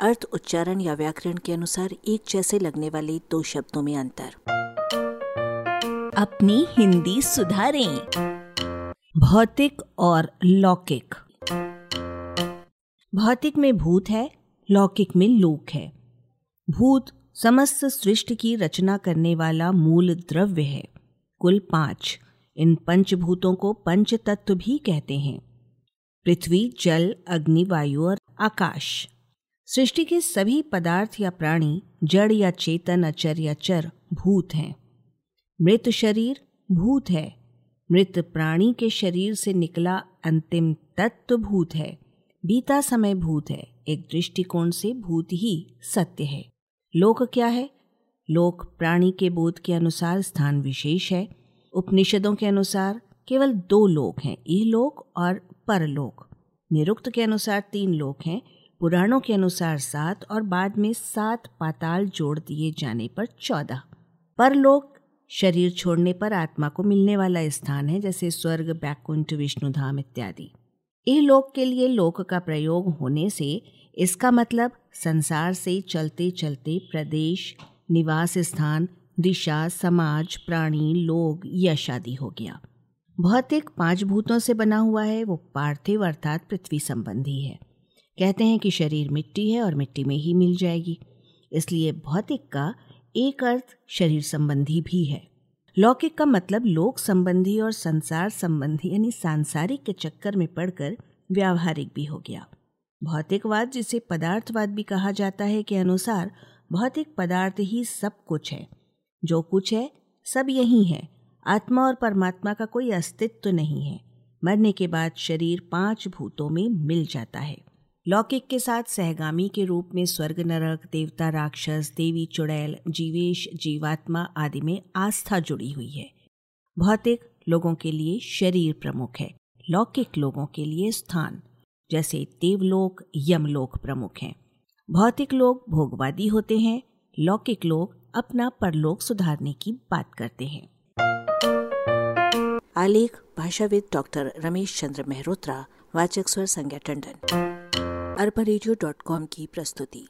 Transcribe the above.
अर्थ, उच्चारण या व्याकरण के अनुसार एक जैसे लगने वाले दो शब्दों में अंतर। अपनी हिंदी सुधारें। भौतिक और लौकिक। भौतिक में भूत है, लौकिक में लोक है। भूत समस्त सृष्टि की रचना करने वाला मूल द्रव्य है। कुल पाँच, इन पंचभूतों को पंच तत्व भी कहते हैं। पृथ्वी, जल, अग्नि, वायु और आकाश। सृष्टि के सभी पदार्थ या प्राणी, जड़ या चेतन, अचर या चर, भूत हैं। मृत शरीर, भूत है। मृत प्राणी के शरीर से निकला अंतिम तत्व भूत है। बीता समय भूत है। एक दृष्टिकोण से भूत ही सत्य है। लोक क्या है? लोक प्राणी के बोध के अनुसार स्थान विशेष है। उपनिषदों के अनुसार केवल दो लोक हैं लोक और परलोक। निरुक्त के अनुसार तीन लोक हैं पुराणों के अनुसार सात और बाद में सात पाताल जोड़ दिए जाने पर चौदह। परलोक शरीर छोड़ने पर आत्मा को मिलने वाला स्थान है, जैसे स्वर्ग, बैकुंठ, विष्णुधाम इत्यादि। ए लोक के लिए लोक का प्रयोग होने से इसका मतलब संसार से चलते चलते प्रदेश, निवास स्थान, दिशा, समाज, प्राणी, लोग, यश आदि हो गया। भौतिक पाँच भूतों से बना हुआ है, वो पार्थिव अर्थात पृथ्वी संबंधी है। कहते हैं कि शरीर मिट्टी है और मिट्टी में ही मिल जाएगी। इसलिए भौतिक का एक अर्थ शरीर संबंधी भी है। लौकिक का मतलब लोक संबंधी और संसार संबंधी यानी सांसारिक के चक्कर में पड़कर व्यावहारिक भी हो गया। भौतिकवाद, जिसे पदार्थवाद भी कहा जाता है के अनुसार, भौतिक पदार्थ ही सब कुछ है। जो कुछ है, सब यही है। आत्मा और परमात्मा का कोई अस्तित्व नहीं है। मरने के बाद शरीर पाँच भूतों में मिल जाता है। लौकिक के साथ सहगामी के रूप में स्वर्ग नरक, देवता राक्षस, देवी चुड़ैल, जीवेश, जीवात्मा आदि में आस्था जुड़ी हुई है। भौतिक लोगों के लिए शरीर प्रमुख है, लौकिक लोगों के लिए स्थान, जैसे देवलोक, यमलोक प्रमुख हैं। भौतिक लोग भोगवादी होते हैं, लौकिक लोग अपना परलोक सुधारने की बात करते हैं। आलेख, भाषाविद डॉक्टर रमेश चंद्र मेहरोत्रा, वाचक स्वर संज्ञा टंडन। अरबा की प्रस्तुति।